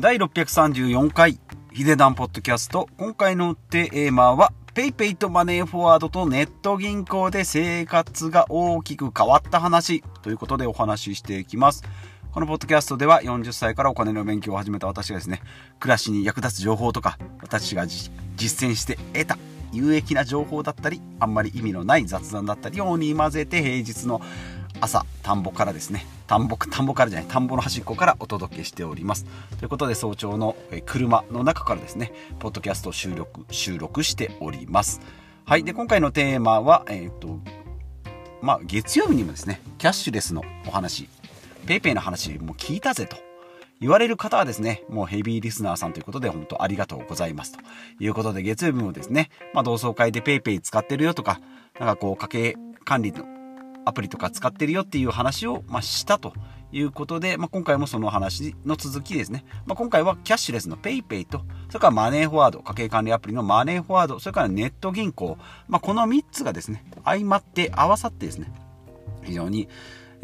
第634回ヒデダンポッドキャスト。今回のテーマは PayPay とマネーフォワードとネット銀行で生活が大きく変わった話。ということでお話ししていきます。このポッドキャストでは40歳からお金の勉強を始めた私がですね暮らしに役立つ情報とか私が実践して得た有益な情報だったりあんまり意味のない雑談だったりを織り交ぜて平日の朝田んぼからですね。田んぼ田んぼからじゃない田んぼの端っこからお届けしております。ということで早朝の車の中からですねポッドキャスト収録収録しております。はいで今回のテーマはえっ、とまあ月曜日にもですねキャッシュレスのお話 PayPay の話も聞いたぜと。言われる方はですね、もうヘビーリスナーさんということで本当ありがとうございますと。いうことで月曜日もですね、まあ同窓会で PayPay 使ってるよとか、なんかこう家計管理のアプリとか使ってるよっていう話を、まあ、したということで、まあ、今回もその話の続きですね。まあ、今回はキャッシュレスの PayPay と、それからマネーフォワード、家計管理アプリのマネーフォワード、それからネット銀行、まあ、この3つがですね、相まって合わさってですね、非常に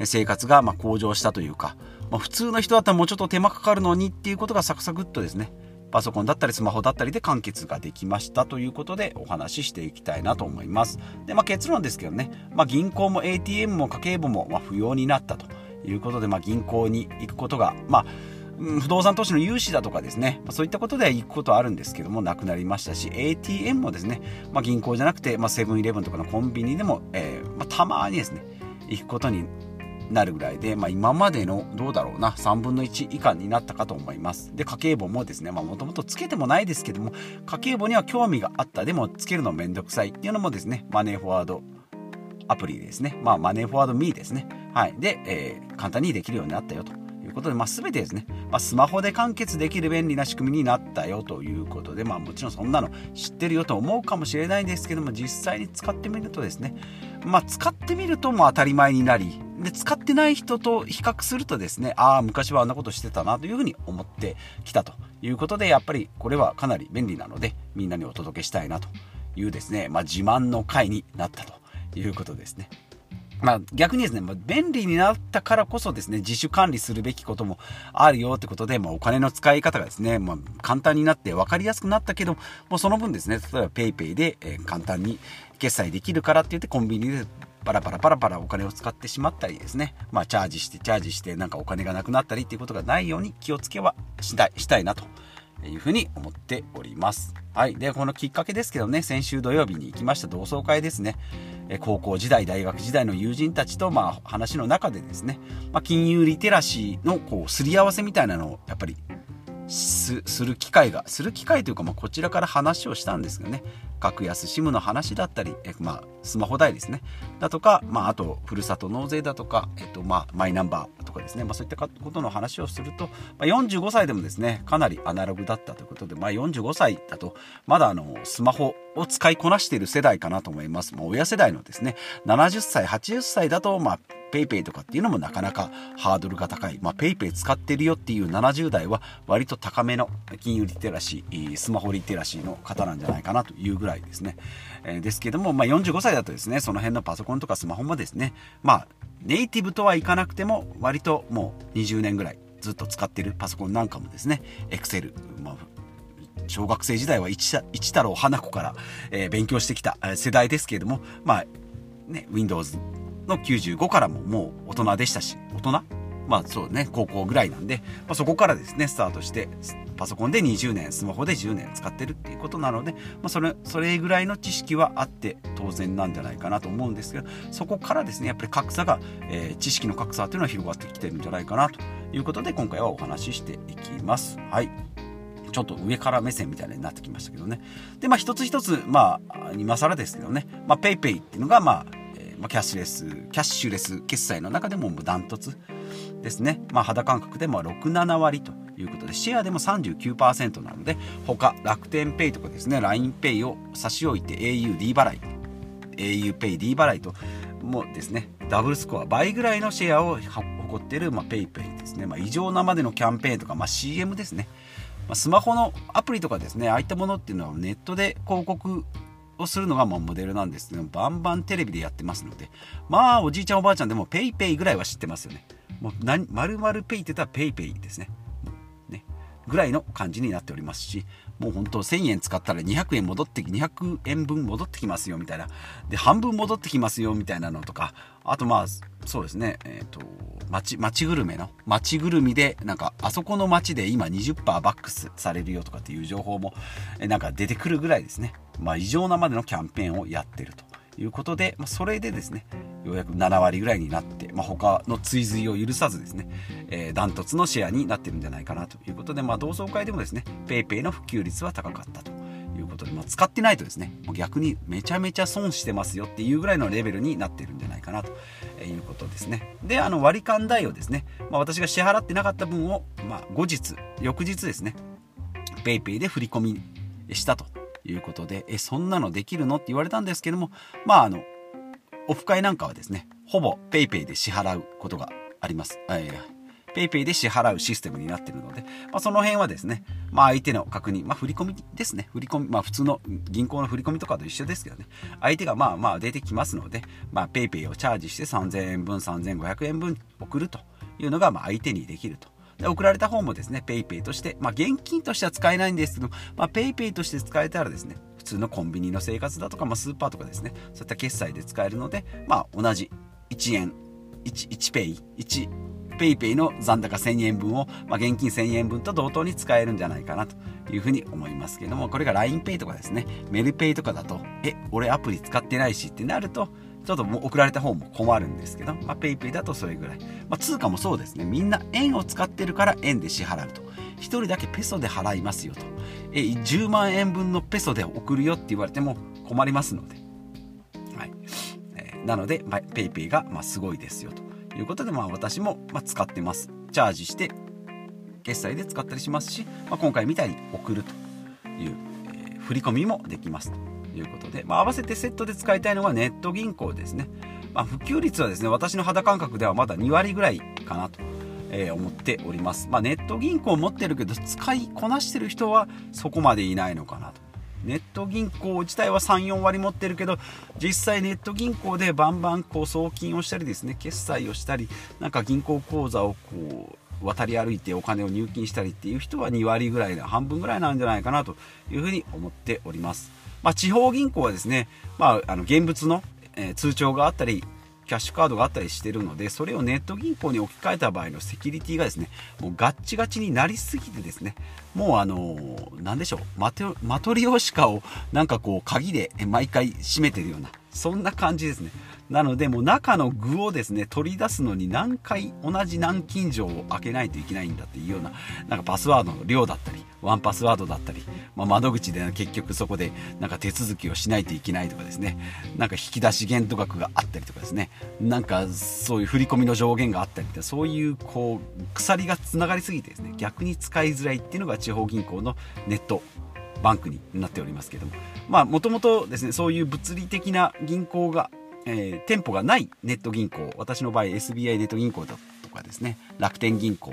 生活がま向上したというか、まあ、普通の人だったらもうちょっと手間かかるのにっていうことがサクサクっとですね、パソコンだったりスマホだったりで完結ができましたということでお話ししていきたいなと思います。で、まあ、結論ですけどね、まあ、銀行も ATM も家計簿もま不要になったということで、まあ、銀行に行くことが、まあ、不動産投資の融資だとかですね、まそういったことでは行くことはあるんですけども、なくなりましたし、ATM もですね、まあ、銀行じゃなくて、まセブンイレブンとかのコンビニでも、えー、まあ、たまにですね、行くことになるぐらいで、まあ、今までのどうだろうな3分の1以下になったかと思います。で家計簿もですねもともとつけてもないですけども家計簿には興味があった。でもつけるのめんどくさい。っていうのもですねマネーフォワードアプリですね、まあ、マネーフォワードミーですね。はい。で、えー、簡単にできるようになったよと。ことで、まあ、全てですね、まあ、スマホで完結できる便利な仕組みになったよということで、まあ、もちろんそんなの知ってるよと思うかもしれないんですけども実際に使ってみるとですね、まあ、使ってみるとも当たり前になりで使ってない人と比較するとですねああ昔はあんなことしてたなというふうに思ってきたということでやっぱりこれはかなり便利なのでみんなにお届けしたいなというですね、まあ、自慢の回になったということですね。まあ、逆にですね、まあ、便利になったからこそですね、自主管理するべきこともあるよってことで、まあ、お金の使い方がですね、まあ、簡単になって分かりやすくなったけど、もうその分ですね、例えば PayPay で、え、簡単に決済できるからって言ってコンビニでパラパラパラパラお金を使ってしまったりですね、まあ、チャージしてチャージしてなんかお金がなくなったりっていうことがないように気をつけはしたいしたいなと。いうふうに思っております。はい。で、このきっかけですけどね、先週土曜日に行きました同窓会ですね。え高校時代、大学時代の友人たちと、まあ、話の中でですね、まあ、金融リテラシーのこうすり合わせみたいなのをやっぱりする機会がする機会というか、まあ、こちらから話をしたんですけどね格安 SIM の話だったり、えまあ、スマホ代ですねだとか、まあ、あとふるさと納税だとか、えっとまあ、マイナンバーとかですね、まあ、そういったことの話をすると、まあ、45歳でもですねかなりアナログだったということで、まあ、45歳だとまだあのスマホを使いこなしている世代かなと思います。まあ、親世代のですね70歳80歳だと、まあ PayPay とかっていうのもなかなかハードルが高い。まあ、PayPay 使ってるよっていう70代は割と高めの金融リテラシー、スマホリテラシーの方なんじゃないかなというぐらいですね。えー、ですけども、まあ、45歳だとですね、その辺のパソコンとかスマホもですね、まあ、ネイティブとはいかなくても割ともう20年ぐらいずっと使ってるパソコンなんかもですね、Excel、まあ小学生時代は一一太郎花子から、えー、勉強してきた世代ですけれども、まあ、ね、Windows の95からももう大人でしたし、大人まあそうね、高校ぐらいなんで、まあ、そこからですね、スタートして、パソコンで20年、スマホで10年使ってるっていうことなので、まあ、それ、それぐらいの知識はあって当然なんじゃないかなと思うんですけど、そこからですね、やっぱり格差が、えー、知識の格差というのは広がってきてるんじゃないかなということで、今回はお話ししていきます。はい。ちょっと上から目線みたいになってきましたけどね。で、まあ一つ一つ、まあ、今更ですけどね、まあ PayPay っていうのが、まあ、まあ、キャッシュレスキャッシュレス決済の中でもダントツですね、まあ、肌感覚でも67割ということでシェアでも39%なので他楽天ペイとかですね LINEPay を差し置いて auD 払い auPayD 払いともですねダブルスコア倍ぐらいのシェアを誇っている、PayPay ですね、まあ、異常なまでのキャンペーンとか、まあ、CM ですね、まあ、スマホのアプリとかですねああいったものっていうのはネットで広告をするのがまあモデルなんですけどバンバンテレビでやってますのでまあおじいちゃんおばあちゃんでも PayPay ぐらいは知ってますよね。もう何丸々ペイって言ったら PayPay ですね。ね。ぐらいの感じになっておりますしもう本当1000円使ったら200円戻ってき200円分戻ってきますよみたいな。で半分戻ってきますよみたいなのとかあとまあそうですね。えっ、ー、と町町ぐるめの町ぐるみでなんかあそこの町で今20%バックスされるよとかっていう情報もなんか出てくるぐらいですね。まあ異常なまでのキャンペーンをやってると。いうことで、まあ、それでですねようやく7割ぐらいになって、まあ、他の追随を許さずですね、えー、ダントツのシェアになってるんじゃないかなということで、まあ、同窓会でもですね PayPay の普及率は高かったということで、まあ、使ってないとですね逆にめちゃめちゃ損してますよっていうぐらいのレベルになってるんじゃないかなということですね。であの割り勘代をですね、まあ、私が支払ってなかった分を、まあ、後日翌日ですね PayPay で振り込みしたと。いうことでえそんなのできるの？って言われたんですけどもまああのオフ会なんかはですねほぼ PayPay で支払うことがあります。え PayPay で支払うシステムになっているので、まあ、その辺はですね、まあ、相手の確認、まあ、振り込みですね。振り込み、まあ、普通の銀行の振り込みとかと一緒ですけどね、相手がまあまあ出てきますので、ま、PayPay をチャージして3000円分、3500円分送るというのが、まあ、相手にできると。で送られた方もですね、PayPay として、まあ、現金としては使えないんですけど、ま、PayPay として使えたらですね、普通のコンビニの生活だとか、まあ、スーパーとかですね、そういった決済で使えるので、まあ、同じ1円、1, 1ペイ、1 PayPay の残高1000円分を、まあ、現金1000円分と同等に使えるんじゃないかなというふうに思いますけども、これが LINEPay とかですね、メルペイとかだと、え、俺アプリ使ってないしってなると、ちょっとも送られた方も困るんですけど、まあ、PayPay だとそれぐらい。まあ、通貨もそうですね。みんな円を使ってるから円で支払うと。1人だけペソで払いますよと。え、10万円分のペソで送るよって言われても困りますので。はい。えー、なので、ま、PayPay が、まあ、すごいですよということで、まあ、私も、まあ、使ってます。チャージして、決済で使ったりしますし、まあ、今回みたいに送るという、えー、振り込みもできますと。いうことで、まあ、合わせてセットで使いたいのはネット銀行ですね。まあ、普及率はですね、私の肌感覚ではまだ2割ぐらいかなと。えー、思っております。まあ、ネット銀行持ってるけど使いこなしてる人はそこまでいないのかなと。ネット銀行自体は3、4割持ってるけど、実際ネット銀行でバンバンこう送金をしたりですね、決済をしたり、なんか銀行口座をこう渡り歩いてお金を入金したりっていう人は2割ぐらいな、半分ぐらいなんじゃないかなというふうに思っております。まあ、地方銀行はですね、まあ、あの現物の、えー、通帳があったりキャッシュカードがあったりしてるのでそれをネット銀行に置き換えた場合のセキュリティがですねもうガッチガチになりすぎてですねもうあの何でしょうマトマトリオシカをなんかこう鍵で毎回閉めてるようなそんな感じですね。なのでもう中の具をですね取り出すのに何回同じ南京錠を開けないといけないんだっていうようななんかパスワードの量だったりワンパスワードだったり、まあ、窓口で結局そこでなんか手続きをしないといけないとかですね。なんか引き出し限度額があったりとかですね。なんかそういう振り込みの上限があったりってそういうこう鎖がつながりすぎてですね逆に使いづらいっていうのが地方銀行のネットバンクになっておりますけどもまあもともとですねそういう物理的な銀行がえー、店舗がないネット銀行、私の場合 SBI ネット銀行だとかですね、楽天銀行、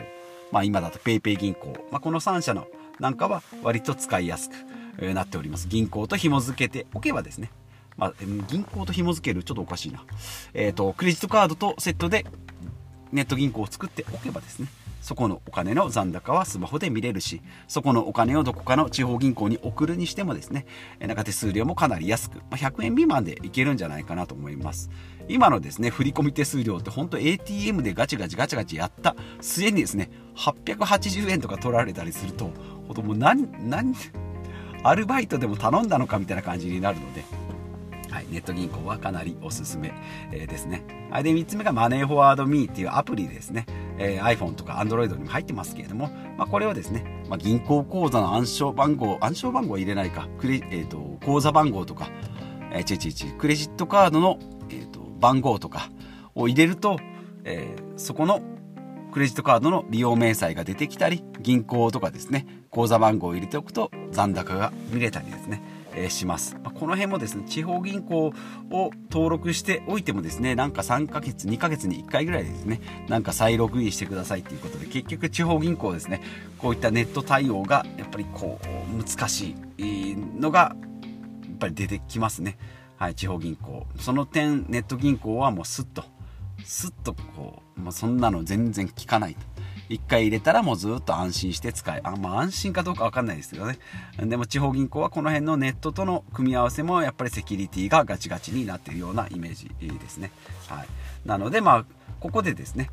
まあ今だと PayPay 銀行、まあこの3社のなんかは割と使いやすく、えなっております。銀行と紐付けておけばですね、まあ、銀行と紐付けるちょっとおかしいな。えっ、ー、と、クレジットカードとセットでネット銀行を作っておけばですね、そこのお金の残高はスマホで見れるし、そこのお金をどこかの地方銀行に送るにしてもですね、なんか手数料もかなり安く、ま、100円未満でいけるんじゃないかなと思います。今のですね、振込手数料って本当 ATM でガチガチガチガチやった末にですね、880円とか取られたりすると、もう何、何、アルバイトでも頼んだのかみたいな感じになるので、はい、ネット銀行はかなりおすすめ、えー、ですね。はい、で、3つ目がマネーフォワードミーっていうアプリですね。えー、iPhone とか Android にも入ってますけれども、まあ、これはですね、まあ、銀行口座の暗証番号、暗証番号入れないか、クレえーと、口座番号とか、えー、ちちちクレジットカードの、えーと、番号とかを入れると、えー、そこのクレジットカードの利用明細が出てきたり、銀行とかですね、口座番号を入れておくと残高が見れたりですね、します。ま、この辺もですね、地方銀行を登録しておいてもですね、なんか3ヶ月、2ヶ月に1回ぐらいですね、なんか再ログインしてくださいということで、結局地方銀行ですね、こういったネット対応がやっぱりこう、難しいのが、やっぱり出てきますね。はい、地方銀行。その点、ネット銀行はもうスッと、スッとこう、まあ、そんなの全然効かないと1回入れたらもうずっと安心して使えあ、まあ、安心かどうか分かんないですけどね。でも地方銀行はこの辺のネットとの組み合わせもやっぱりセキュリティがガチガチになっているようなイメージですね、はい、なのでまあここでですね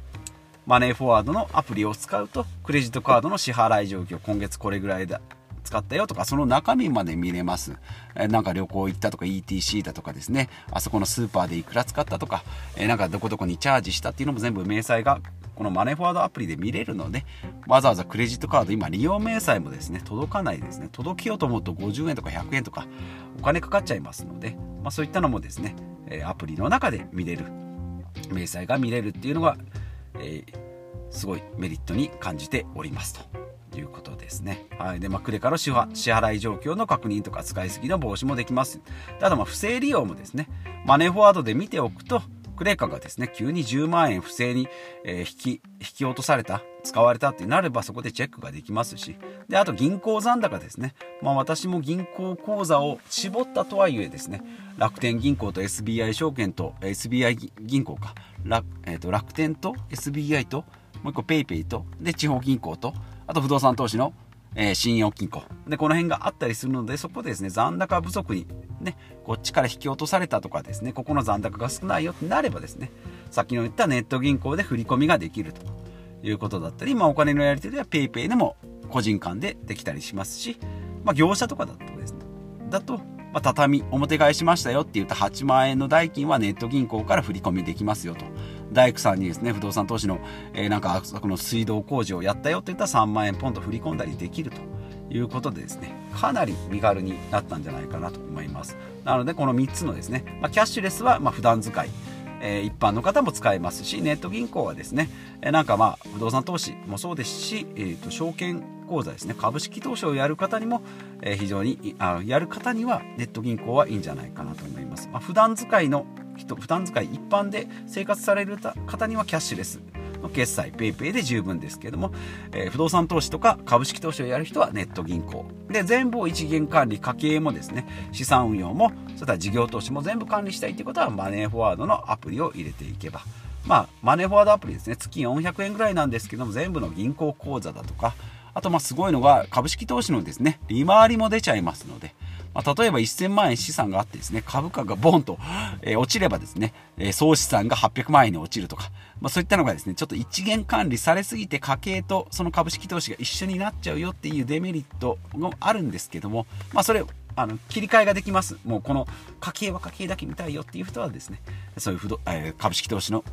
マネーフォワードのアプリを使うとクレジットカードの支払い状況今月これぐらいだ使ったよとか、その中身まで見れます。えなんか旅行行ったとか ETC だとかですね、あそこのスーパーでいくら使ったとか、えなんかどこどこにチャージしたっていうのも全部明細がこのマネーフォワードアプリで見れるので、わざわざクレジットカード、今利用明細もですね、届かないですね。届けようと思うと50円とか100円とかお金かかっちゃいますので、まあ、そういったのもですね、アプリの中で見れる、明細が見れるっていうのが、えー、すごいメリットに感じておりますと。いうことですね。はい。で、まあ、クレカの支払い状況の確認とか使いすぎの防止もできます。あと、まあ、不正利用もですね、マネーフォワードで見ておくと、クレカがですね、急に10万円不正に、え、引き、引き落とされた、使われたってなればそこでチェックができますし、で、あと銀行残高ですね。まあ私も銀行口座を絞ったとはいえですね、楽天銀行と SBI 証券と SBI 銀行か、楽,、えー、と楽天と SBI と、もう一個 PayPay と、で、地方銀行と、あと不動産投資の、えー、信用金庫。で、この辺があったりするので、そこでですね、残高不足に、ね、こっちから引き落とされたとかですね、ここの残高が少ないよってなればですね、さっきの言ったネット銀行で振り込みができるということだったり、まあお金のやり取りは PayPay でも個人間でできたりしますし、まあ業者とかだとですね、だと、まあ、畳、表返しましたよって言った8万円の代金はネット銀行から振り込みできますよと。大工さんにですね、不動産投資の、えー、なんか、この水道工事をやったよって言ったら3万円ポンと振り込んだりできるということでですね、かなり身軽になったんじゃないかなと思います。なので、この3つのですね、まあ、キャッシュレスはま普段使い、え、一般の方も使えますし、ネット銀行はですね、え、なんかまあ、不動産投資もそうですし、えーと、証券口座ですね、株式投資をやる方にも、え、非常にあ、やる方にはネット銀行はいいんじゃないかなと思います。まあ、普段使いの人普段使い一般で生活される方にはキャッシュレスの決済 PayPay で十分ですけども、えー、不動産投資とか株式投資をやる人はネット銀行。で全部を一元管理家計もですね資産運用もそれから事業投資も全部管理したいということはマネーフォワードのアプリを入れていけば。まあマネーフォワードアプリですね。月400円ぐらいなんですけども全部の銀行口座だとかあとまあすごいのが株式投資のですね利回りも出ちゃいますのでまあ、例えば1000万円資産があってですね、株価がボンと、えー、落ちればですね、えー、総資産が800万円に落ちるとか、まあ、そういったのがですね、ちょっと一元管理されすぎて家計とその株式投資が一緒になっちゃうよっていうデメリットもあるんですけども、まあ、それ、あの切り替えができます。もうこの家計は家計だけ見たいよっていう人はですね、そういう不動、えー、株式投資の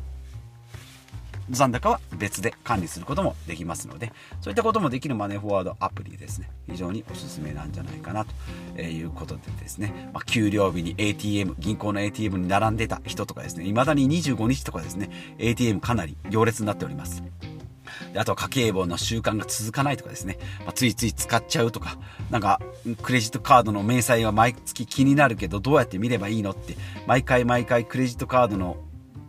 残高は別で管理することもできますので、そういったこともできるマネーフォワードアプリですね、非常におすすめなんじゃないかなということでですね、まあ、給料日に ATM、銀行の ATM に並んでた人とかですね、未だに25日とかですね、ATM かなり行列になっております。であとは家計簿の習慣が続かないとかですね、まあ、ついつい使っちゃうとか、なんか、クレジットカードの明細は毎月気になるけど、どうやって見ればいいのって、毎回毎回クレジットカードの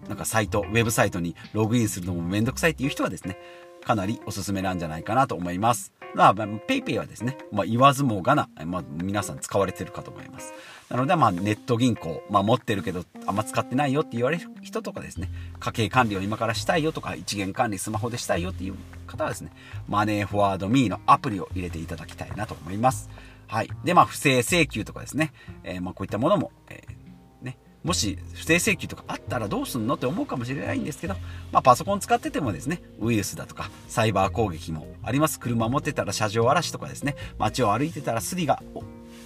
なんかサイト、ウェブサイトにログインするのもめんどくさいっていう人はですね、かなりおすすめなんじゃないかなと思います。まあ、PayPay はですね、まあ、言わずもがな、まあ、皆さん使われてるかと思います。なので、まあ、ネット銀行、まあ、持ってるけど、あんま使ってないよって言われる人とかですね、家計管理を今からしたいよとか、一元管理スマホでしたいよっていう方はですね、マネーフォワードミーのアプリを入れていただきたいなと思います。はい。で、まあ、不正請求とかですね、えー、まあ、こういったものも、えーもし不正請求とかあったらどうすんのって思うかもしれないんですけど、まあ、パソコン使っててもですね、ウイルスだとかサイバー攻撃もあります。車持ってたら車上荒らしとかですね、街を歩いてたらスリが、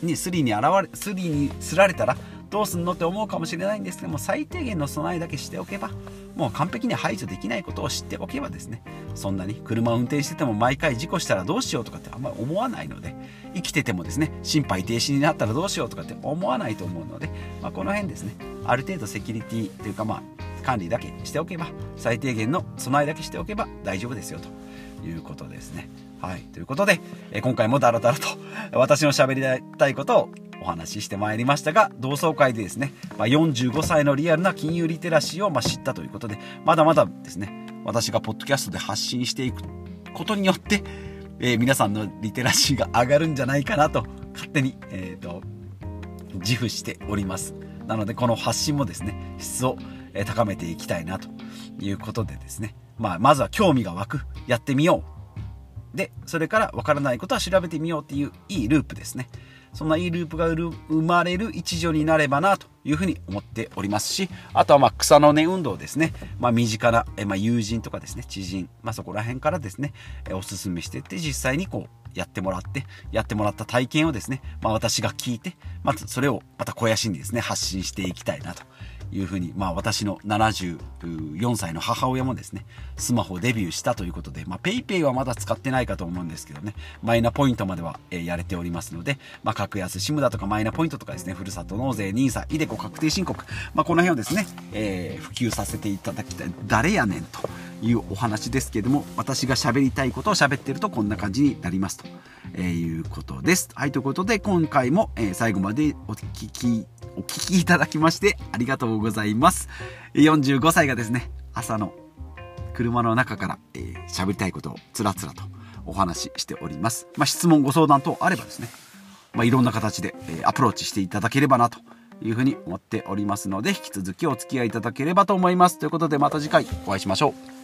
にスリに現れ、スリにすられたらどうすんのって思うかもしれないんですけども、最低限の備えだけしておけば、もう完璧に排除できないことを知っておけばですね、そんなに車を運転してても毎回事故したらどうしようとかってあんまり思わないので、生きててもですね、心肺停止になったらどうしようとかって思わないと思うので、まあ、この辺ですね、ある程度セキュリティというかまあ管理だけしておけば最低限の備えだけしておけば大丈夫ですよということですね。はい。ということで、え今回もダラダラと私の喋りたいことをお話ししてまいりましたが、同窓会でですね、まあ、45歳のリアルな金融リテラシーをま知ったということで、まだまだですね、私がポッドキャストで発信していくことによって、えー、皆さんのリテラシーが上がるんじゃないかなと、勝手に、えっ、ー、と、自負しております。なのでこの発信もですね質を高めていきたいなということでですねまあ、まずは興味が湧く。やってみよう。で、それからわからないことは調べてみようっていういいループですね。そんないいループが生まれる一助になればなというふうに思っておりますし、あとはまあ草の根運動ですね。まあ身近な、えまあ友人とかですね、知人、まあそこら辺からですね、えおすすめしていって実際にこうやってもらって、やってもらった体験をですね、まあ私が聞いて、まずそれをまた肥やしにですね、発信していきたいなと。いうふうに、まあ私の74歳の母親もですね、スマホデビューしたということで、まあ PayPay はまだ使ってないかと思うんですけどね、マイナポイントまでは、えやれておりますので、まあ格安 SIM だとかマイナポイントとかですね、ふるさと納税、NISA、イデコ確定申告、まあこの辺をですね、えー、普及させていただきたい。誰やねんというお話ですけども、私が喋りたいことを喋ってるとこんな感じになりますと、えー、いうことです。はい、ということで今回も、えー、最後までお聞きお聞きいただきましてありがとうございます。45歳がですね、朝の車の中から喋、えー、りたいことをつらつらとお話ししております。まあ、質問ご相談等あればですね、まあ、いろんな形で、えー、アプローチしていただければなというふうに思っておりますので、引き続きお付き合いいただければと思います。ということでまた次回お会いしましょう。